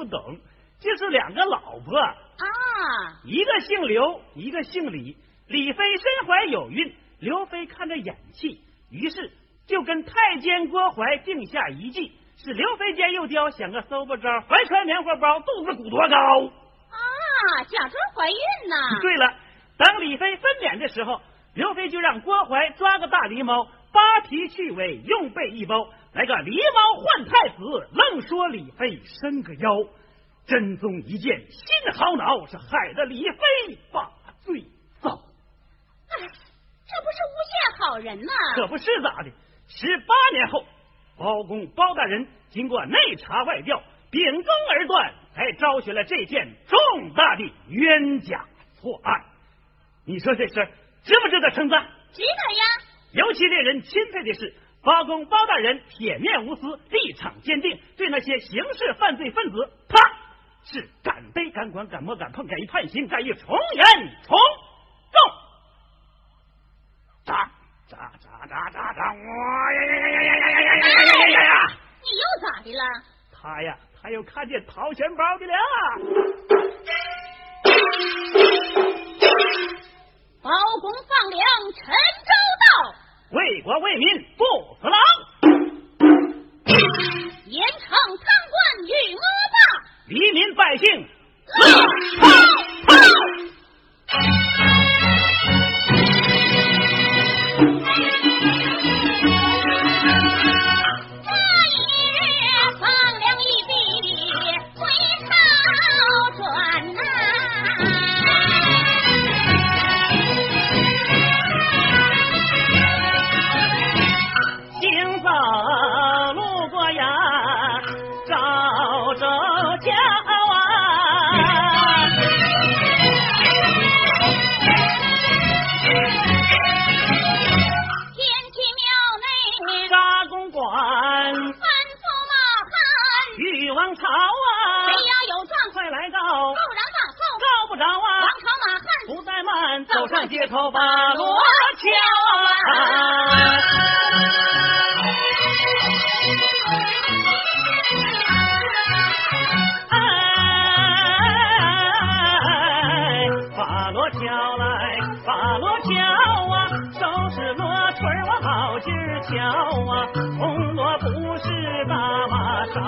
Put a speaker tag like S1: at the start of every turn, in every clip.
S1: 不懂，就是两个老婆，
S2: 啊，
S1: 一个姓刘，一个姓李。李妃身怀有孕，刘妃看着眼气，于是就跟太监郭槐定下一计，是刘妃见幼雕想个搜不招，怀揣棉花包，肚子鼓多高。
S2: 啊，假装怀孕呢。
S1: 对了，等李妃分娩的时候，刘妃就让郭槐抓个大狸猫，扒皮去尾，用背一包，来个狸猫换太子，愣说李妃伸个腰。真宗一见，心好恼，是害得李妃把罪遭。
S2: 哎，这不是诬陷好人吗？
S1: 可不是咋的？十八年后，包公包大人经过内查外调，秉公而断，才昭雪了这件重大的冤假错案。你说这事儿值不值得称赞？
S2: 值得呀！
S1: 尤其令人钦佩的是，包公包大人铁面无私，立场坚定，对那些刑事犯罪分子，他是敢逮敢管敢摸敢碰，敢于判刑，敢于从严从重。扎扎扎扎扎扎！哇呀呀呀呀呀呀呀呀呀呀呀呀！
S2: 你又咋的了？
S1: 他呀，他又看见掏钱包的了。
S2: 包公放粮，陈州到，
S1: 为国为民不死狼，
S2: 严惩贪官与恶霸。
S1: 黎民百姓拾罗锤儿我好劲儿敲啊，红罗不是大马勺，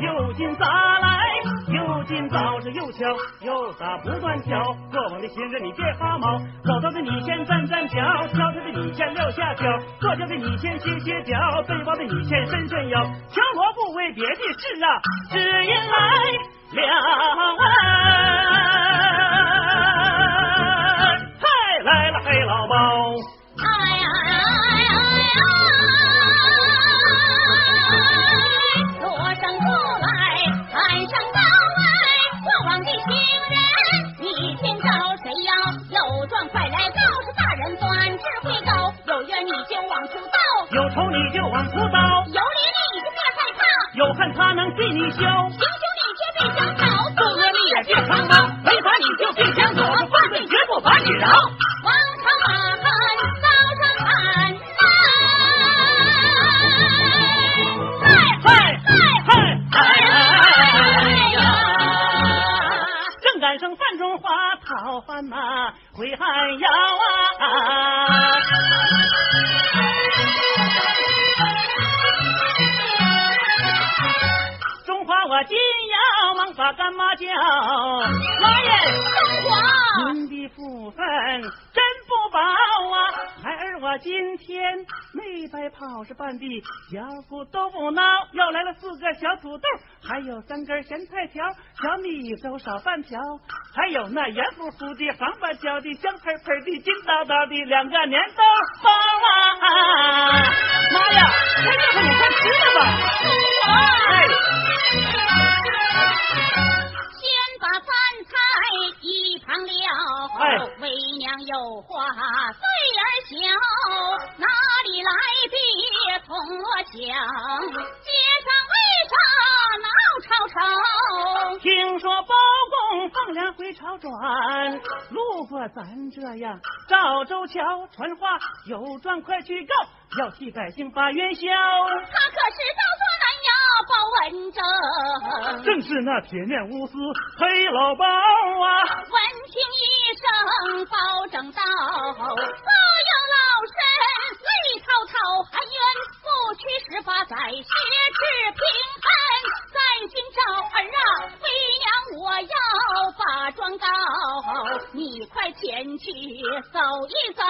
S1: 又进砸来，又进早是又敲又咋不断敲，过往的行人你别发毛，走到的你先站站脚，跳跳的你先撂下脚，坐轿的你先歇歇脚，背包的你先伸伸腰，敲锣不为别的事啊，只因来两位，嗨来了黑老包。
S2: 哎锣声不来喊声到哎过往的行人你听着谁要？有状快来告诉大人官智慧高有冤你就往出倒
S1: 有仇你就往出刀。
S2: 有脸你就别害怕。
S1: 有恨他能替你消。是半地小骨豆腐脑，又来了四个小土豆，还有三根咸菜条，小米粥少半条，还有那圆乎乎的、黄不焦的、香喷喷的、金叨叨的两个粘豆包啊！妈呀，快热乎，你快吃了吧！哎，
S2: 把饭菜一旁撂，
S1: 哎
S2: 为娘有话对儿小，哪里来的铜锣响？街上为啥闹吵吵？
S1: 听说包公放粮回朝，转。路过咱这呀赵州桥，传话有状快去告，要替百姓把冤消。
S2: 他可是到文正，
S1: 正是那铁面无私黑老包啊！
S2: 闻听一声包拯道，保佑老身泪滔滔，含冤不屈十八载，血赤平衡。在今朝儿啊，为娘我要把状告，你快前去走一走。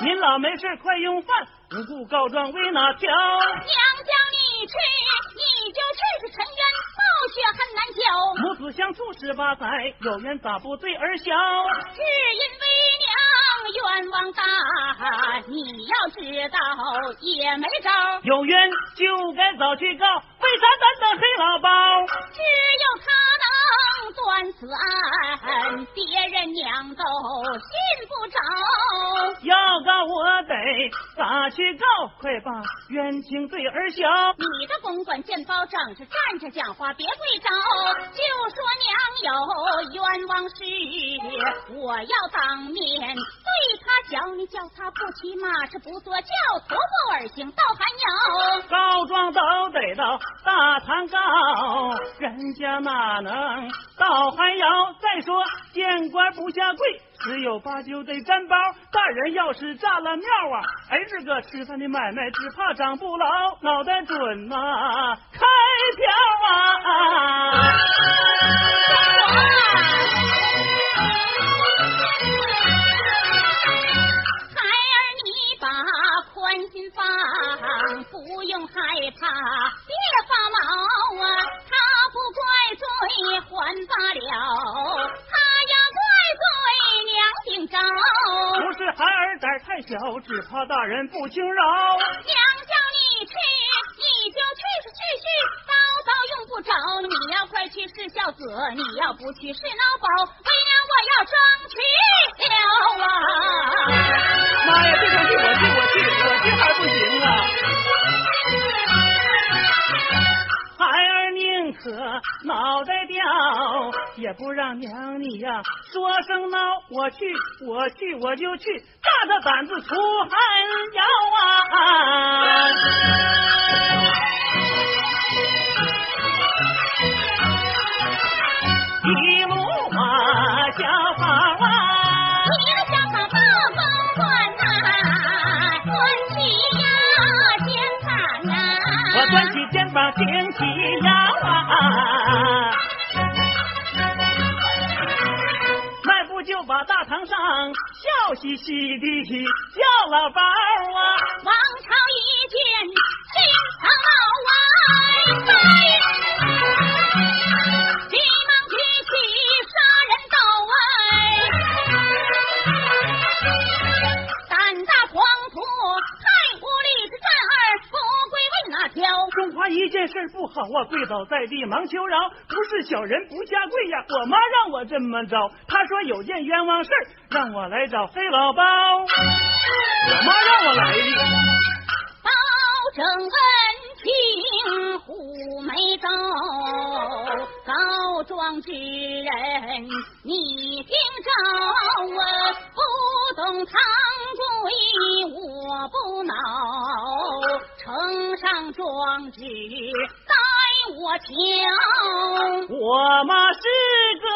S1: 您老没事快用饭，无故告状为哪条？
S2: 娘叫你去，你就去，是沉冤报血恨难救。
S1: 母子相处十八载，有缘咋不对儿小？
S2: 只因为娘冤枉大，你要知道也没招。
S1: 有冤就该早去告，为啥咱等黑老包？
S2: 只有他能断此案，别人娘都信不着。
S1: 要告我得咋去告？快把冤情对儿小。
S2: 你的公馆见包正是站着讲话，别跪着，就说娘有冤枉事，我要当面对他讲你叫他不骑马是不坐轿，徒步而行到寒窑。
S1: 告状都得到大堂告，人家哪能到寒窑？再说见官不下跪，十有八九得沾包。大人要是炸了庙啊，儿子个吃饭的买卖只怕长不牢，脑袋准呐、开瓢啊！
S2: 孩儿，你把宽心放，不用害怕，别发毛啊！他不怪罪还罢了，他呀罪娘顶招。
S1: 不是孩儿胆太小，只怕大人不轻饶。
S2: 娘叫你去，你就去是去去，叨叨用不着。你要快去是孝子，你要不去是孬宝。为娘我要争取了啊！
S1: 妈呀，这场戏我去，我去，我去还不行啊！孩儿宁可脑袋掉，也不让娘你呀说声孬。我去，我去，我就去，大着胆子出寒窑啊！一路
S2: 大
S1: 堂上笑嘻嘻的叫老包啊，
S2: 王朝一见心肠
S1: 倒在地忙求饶，不是小人不下跪呀，我妈让我这么着，她说有件冤枉事让我来找黑老包，我妈让我来的。
S2: 包拯恩情虎眉刀，告状之人你听着我，不懂堂规我不恼，呈上状纸我瞧。
S1: 我妈是个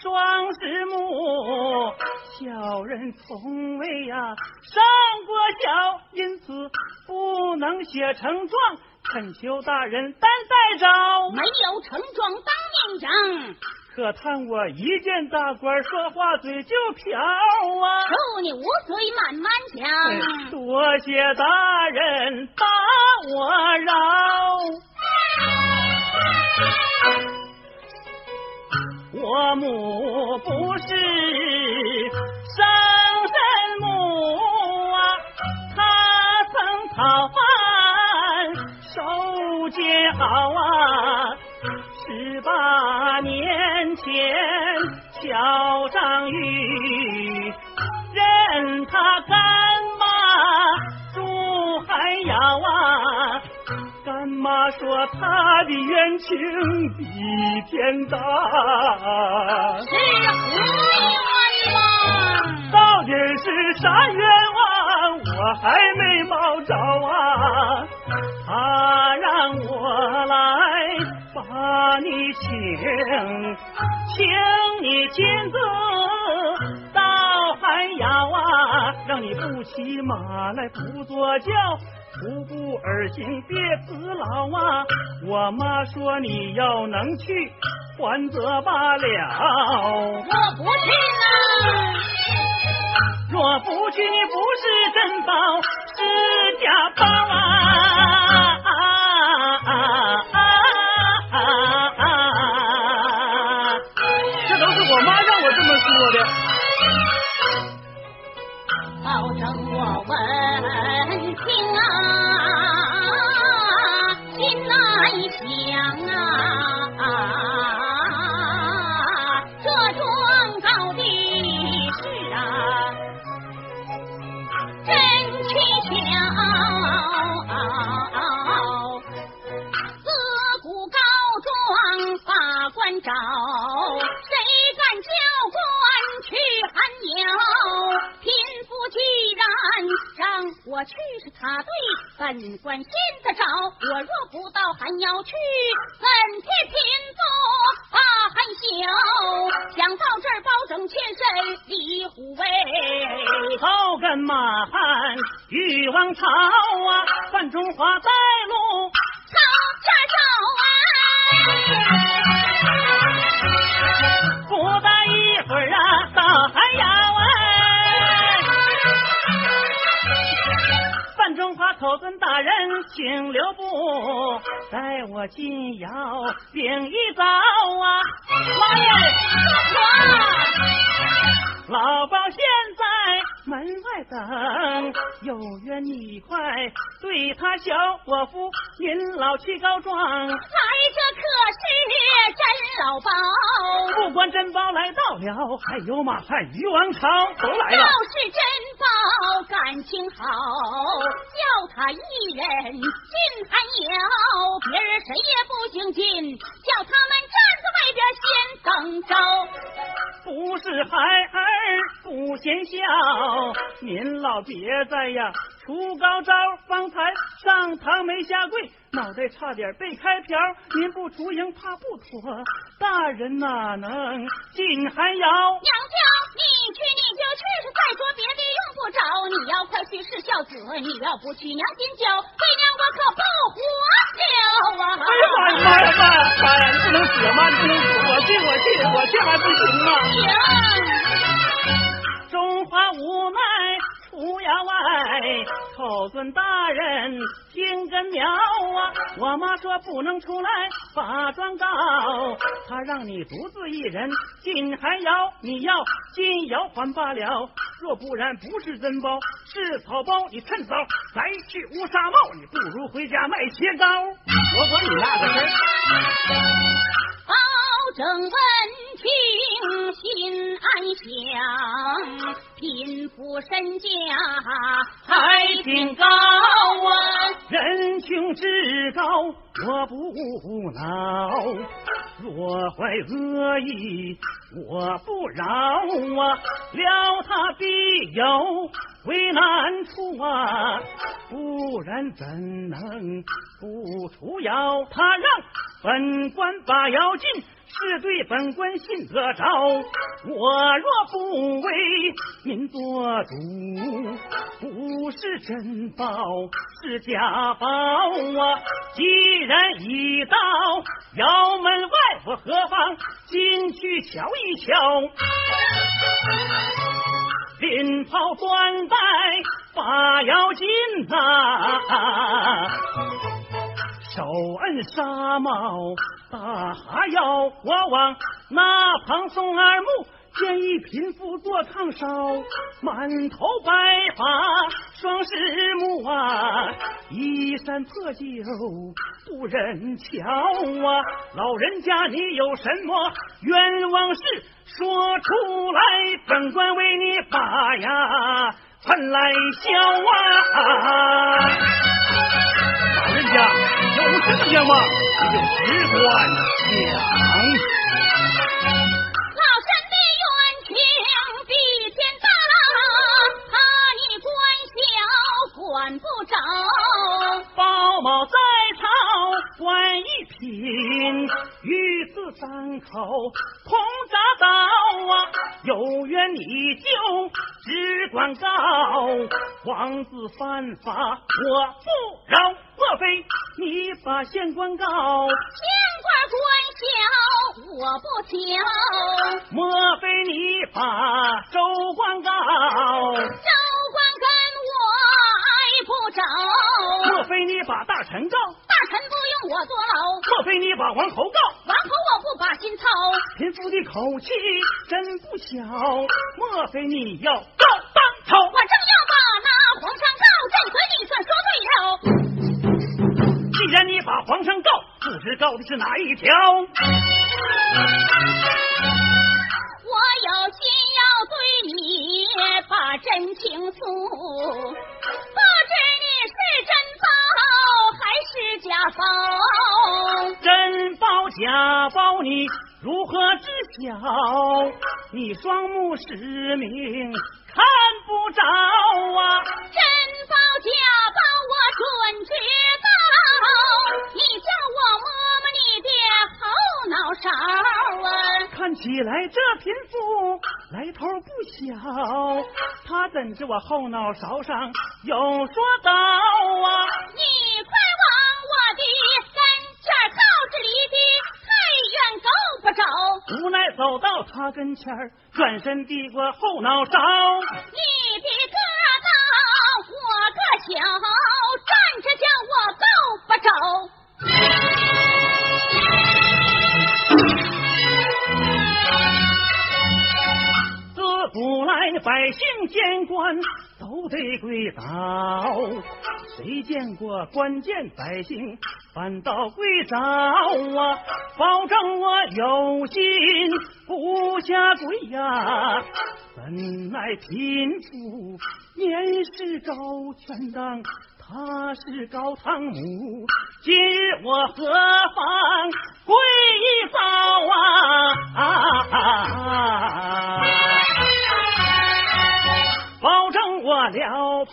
S1: 双十母，小人从未呀上过小，因此不能写成状，恳求大人担待着。
S2: 没有成状当面讲，
S1: 可叹我一见大官说话嘴就瓢啊！
S2: 恕你无嘴慢慢讲。
S1: 多谢大人把我饶。我母不是生身母啊，她曾讨饭受煎熬啊，十八年前小张玉任他干干妈说他的冤情比天大，
S2: 是何冤枉？
S1: 到底是啥冤枉？我还没冒着啊！他让我来把你请，请你亲自让你不骑马来不坐轿。徒步而行，别辞劳啊！我妈说你要能去，还则罢了。
S2: 我不去呢。
S1: 若不去，你不是珍宝，是假宝啊！
S2: 去是他对，本官先得找。我若不到寒窑去，怎替贫妇把寒休？想到这儿，包拯欠身李虎威，
S1: 草根马汉欲王朝啊，范中华在路
S2: 朝这走
S1: 啊，不大一会儿啊，口尊大人，请留步，待我进窑禀一遭啊！
S2: 老爷，
S1: 老包现在门外等，有缘你快对他小伙夫，您老去告状。来，这
S2: 可是真老包？
S1: 不管珍宝来到了，还有马汉于王朝都来了。
S2: 要是珍宝感情好。叫他一人进寒窑，别人谁也不行进。叫他们站在外边先等着。
S1: 不是孩儿不嫌小，您老别在呀出高招，方才上堂没下跪，脑袋差点被开瓢。您不出营怕不妥，大人哪能进寒窑？
S2: 娘家，你去你就去，再说别的用不着。你要快去是孝子，你要不去娘心焦，为娘我可不活了啊！
S1: 哎呀妈呀妈呀妈呀！你不能死吗？你不能死！我去我去我去还不行吗？
S2: 行。
S1: 把无奈出衙外，口尊大人听根苗啊！我妈说不能出来把状告，他让你独自一人进寒窑，你要进窑还罢了。若不然，不是珍包是草包，你趁早再去乌纱帽，你不如回家卖切糕。我管你那个事儿。
S2: 正闻听心安详，贫富身价
S1: 还挺高啊！人穷志高我不恼，若怀恶意我不饶啊！了他必有为难处啊！不然怎能不出妖？他让本官把窑进。是对本官信得着，我若不为您做主，不是真宝是假宝啊！既然已到窑门外，我何妨进去瞧一瞧？拎袍端带把窑进呐，手摁纱帽。大哈腰，我往那旁送二目，见一贫妇坐炕烧，满头白发双十目啊，衣衫破旧不忍瞧啊，老人家你有什么冤枉事说出来，本官为你把呀恨来消啊，老人家有。什么讲嘛，你官小管不着，包某在官一品，与子三口同铡刀啊！有冤你就只管告，王子犯法我不饶。莫非你把县官告？县
S2: 官官小我不求。
S1: 莫非你把州官告？
S2: 州官跟我挨不着。
S1: 莫非你把大臣告？
S2: 大臣不用我坐牢。
S1: 莫非你把王侯告？
S2: 王侯我不把心操。
S1: 贫妇的口气真不小。莫非你要告当朝？
S2: 我正要把那皇上告，这回你算说
S1: 对了。既然你把皇上告，不知告的是哪一条？
S2: 我有心要对你把真情诉，是假包，
S1: 真包假包，你如何知晓？你双目失明，看不着啊！
S2: 真包假包，我准知道。你叫我摸脑勺啊！
S1: 看起来这贫妇来头不小，他怎知我后脑勺上有说道啊？
S2: 你快往！我的跟前儿告示离的太远，够不着。
S1: 无奈走到他跟前，转身递过后脑勺。
S2: 你
S1: 百姓见官。都得跪倒，谁见过官见百姓反倒跪倒啊？保证我有心不下跪呀！本来贫富年事高权当，他是高堂母，今日我何妨跪倒啊？保证我了袍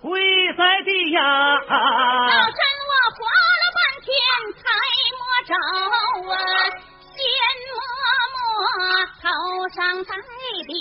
S1: 跪在地呀！
S2: 老身我活了半天才摸着啊，先摸摸头上戴的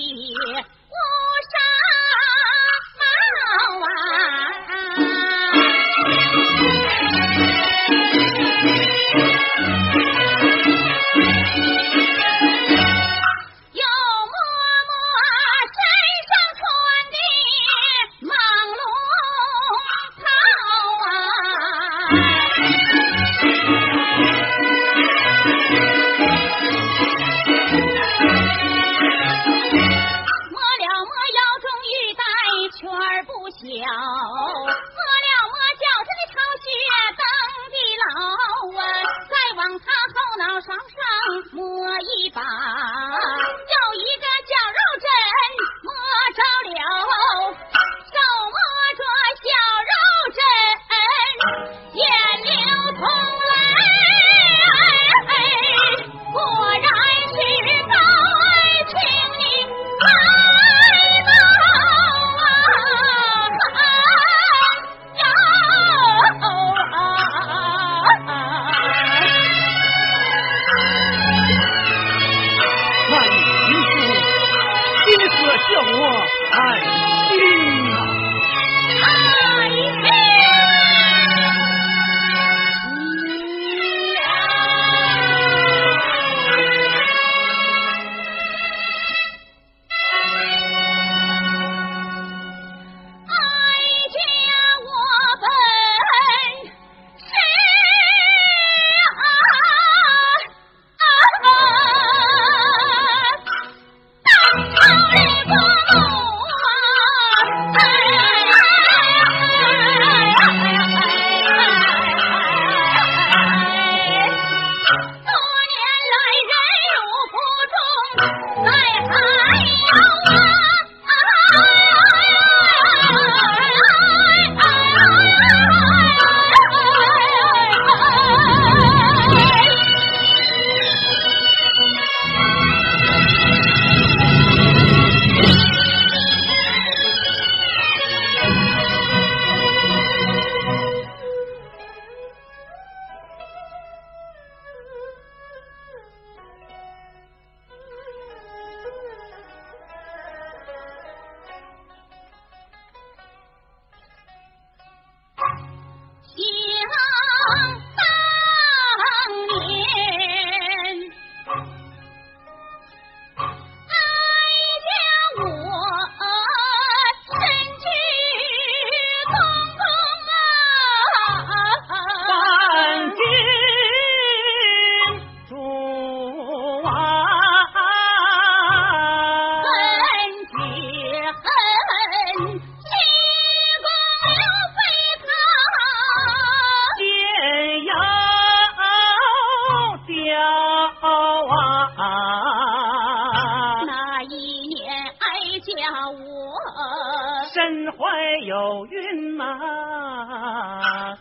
S1: 有云呐，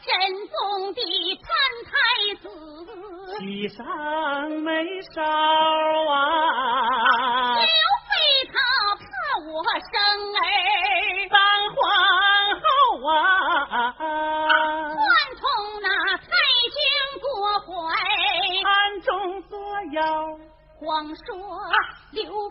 S2: 神宗的潘太子，
S1: 喜上眉梢啊，
S2: 刘备他怕我生儿。
S1: 当皇后啊，
S2: 串通那太君国怀。
S1: 暗中作妖，
S2: 光说刘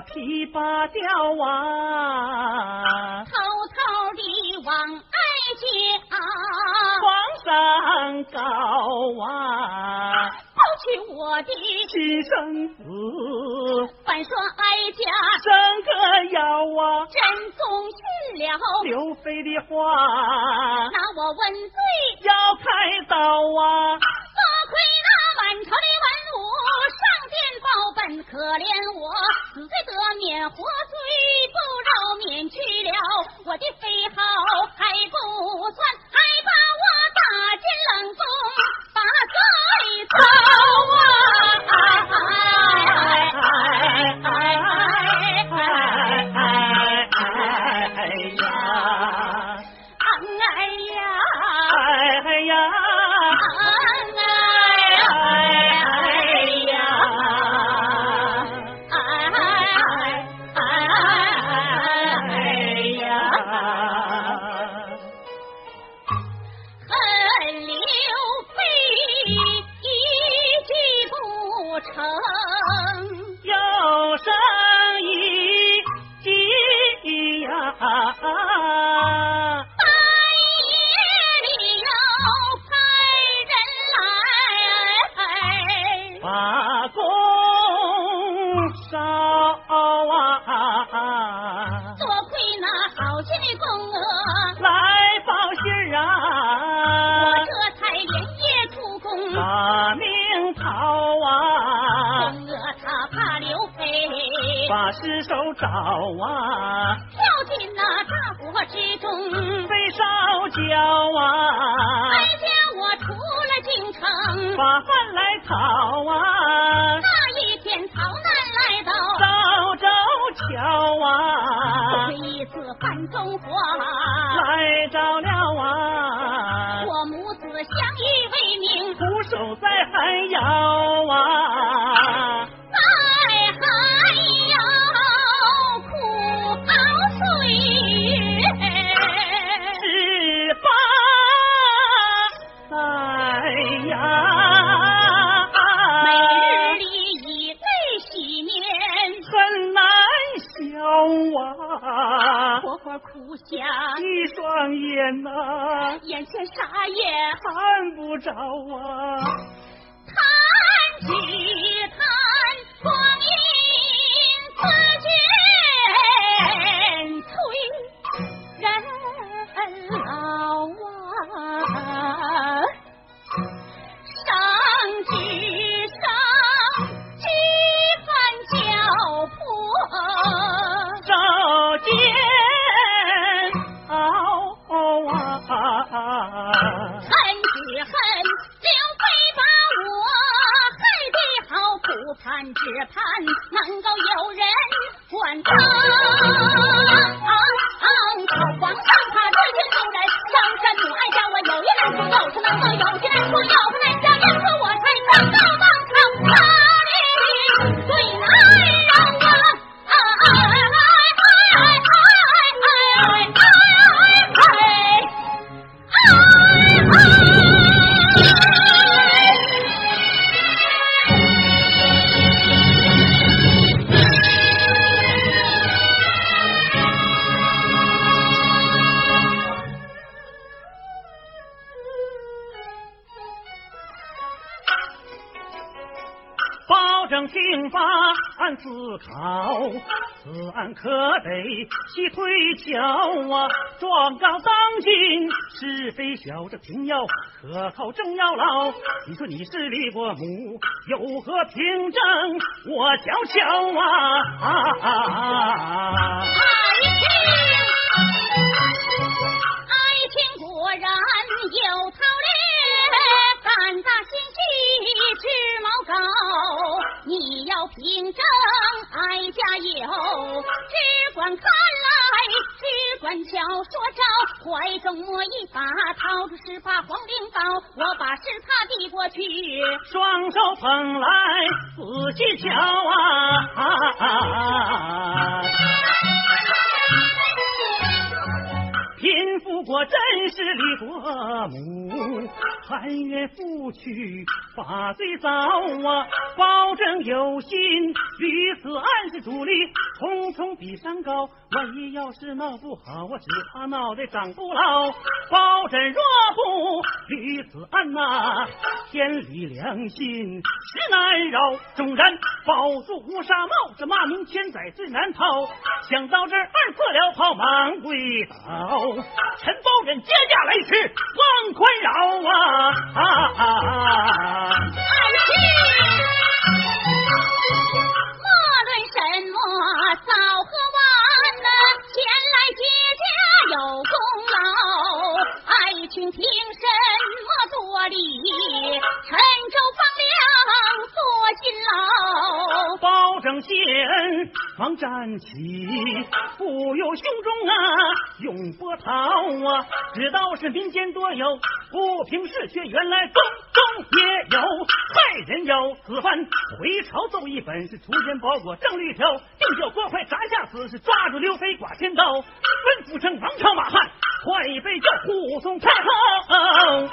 S1: 把皮扒掉啊，
S2: 偷偷地往哀家
S1: 皇上告啊，
S2: 抛去我的
S1: 亲生子。
S2: 反说哀家。
S1: 生个妖啊，
S2: 真宗信了，
S1: 刘飞的话。
S2: 拿我问罪，
S1: 要开刀啊，
S2: 可怜我死罪得免，活罪不饶，免去了我的非好还不算，还把我打进冷宫，把罪遭啊！
S1: 烧焦啊。
S2: 哀，家我出了京城，
S1: 把饭来讨啊，刑法案思考，此案可得细推敲啊！状告当今是非小，这平要可靠正要牢。你说你是李伯母，有何凭证？我瞧瞧
S2: 啊！爱情，爱情果然有套。胆大心细，智谋高，你要凭证，哀家有。只管看来，只管瞧，说招，怀中摸一把，掏出十把黄绫刀，我把是他递过去，
S1: 双手捧来，仔细瞧啊！富国真是李国母，含冤负屈，把罪遭啊！保证有心，屡次暗示主力，重重比山高。万一要是闹不好，我只怕脑袋长不牢。包拯若不屡次案呐，天理良心实难饶。纵然保住乌纱帽，这骂名千载最难逃。想到这儿，二破了炮，忙跪倒。陈包拯接驾来迟，望宽饶
S2: 啊！爱卿，莫论什么早和晚呢，前来接驾有功。请听什么多礼？陈州放粮做辛劳。
S1: 包拯谢恩，忙站起，不由胸中啊。用波涛啊，知道是民间多有不平事，却原来中中也有害人妖此番回朝奏一本是出见包裹正律条，定叫郭槐斩下此事，抓住刘飞剐千刀，温府城王朝马汉，快被叫护送太后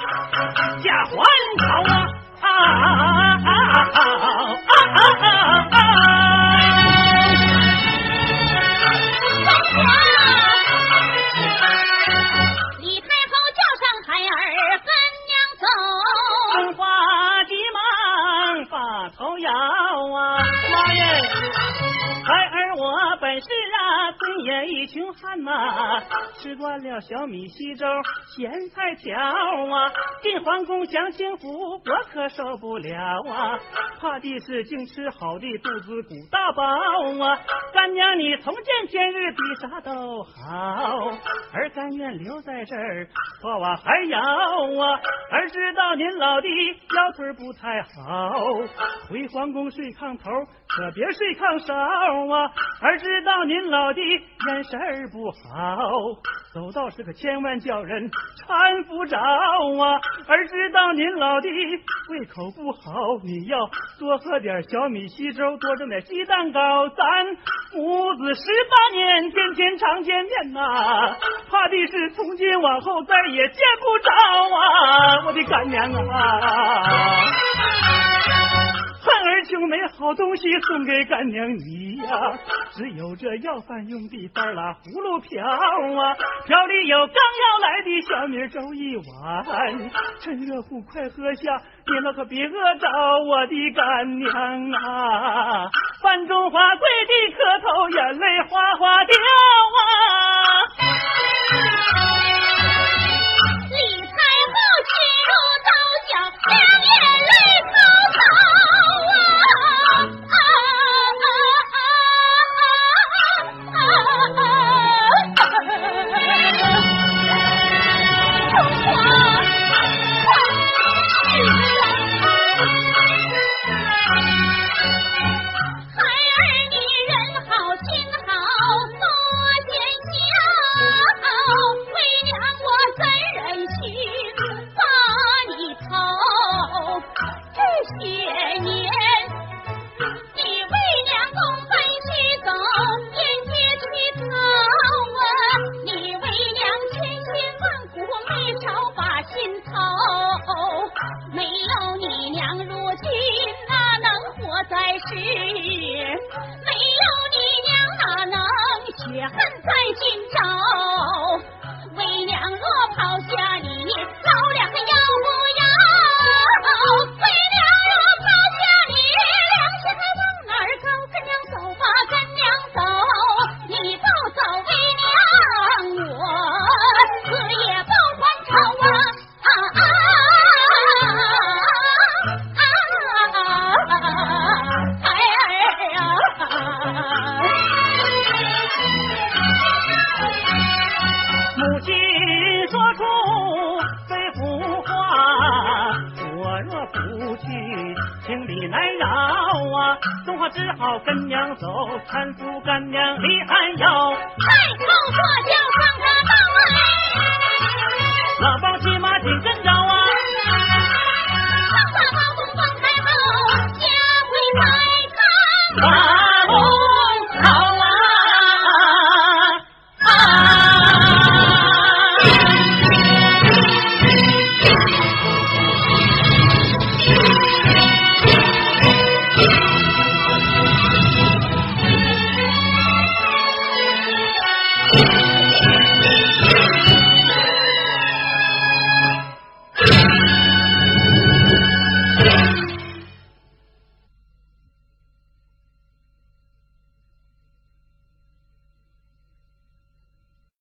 S1: 下还朝啊啊啊啊啊啊啊！看呐，吃惯了小米稀粥、咸菜条啊，进皇宫享清福，我可受不了啊！怕的是净吃好的，肚子鼓大包啊！干娘你从见天日比啥都好，儿甘愿留在这儿，可我还要啊！儿知道您老的腰腿不太好，回皇宫睡炕头，可别睡炕梢啊！儿知道您老的。眼神儿不好，走道时可千万叫人搀扶着啊！儿知道您老的胃口不好，你要多喝点小米稀粥，多蒸点鸡蛋糕，咱母子十八年天天常见面呐！怕的是从今往后再也见不着啊！我的干娘啊！儿穷没好东西送给干娘你呀，只有这要饭用的半拉葫芦瓢啊，瓢里有刚要来的小米粥一碗，趁热乎快喝下，你那可别饿着我的干娘啊！饭中华跪地磕头，眼泪哗哗掉
S2: 啊！
S1: 只好跟娘走，搀扶干娘离寒窑。
S2: 太后坐下。